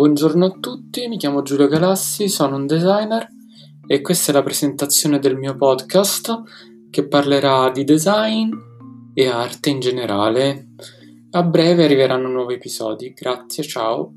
Buongiorno a tutti, mi chiamo Giulio Galassi, sono un designer e questa è la presentazione del mio podcast che parlerà di design e arte in generale. A breve arriveranno nuovi episodi. Grazie, ciao.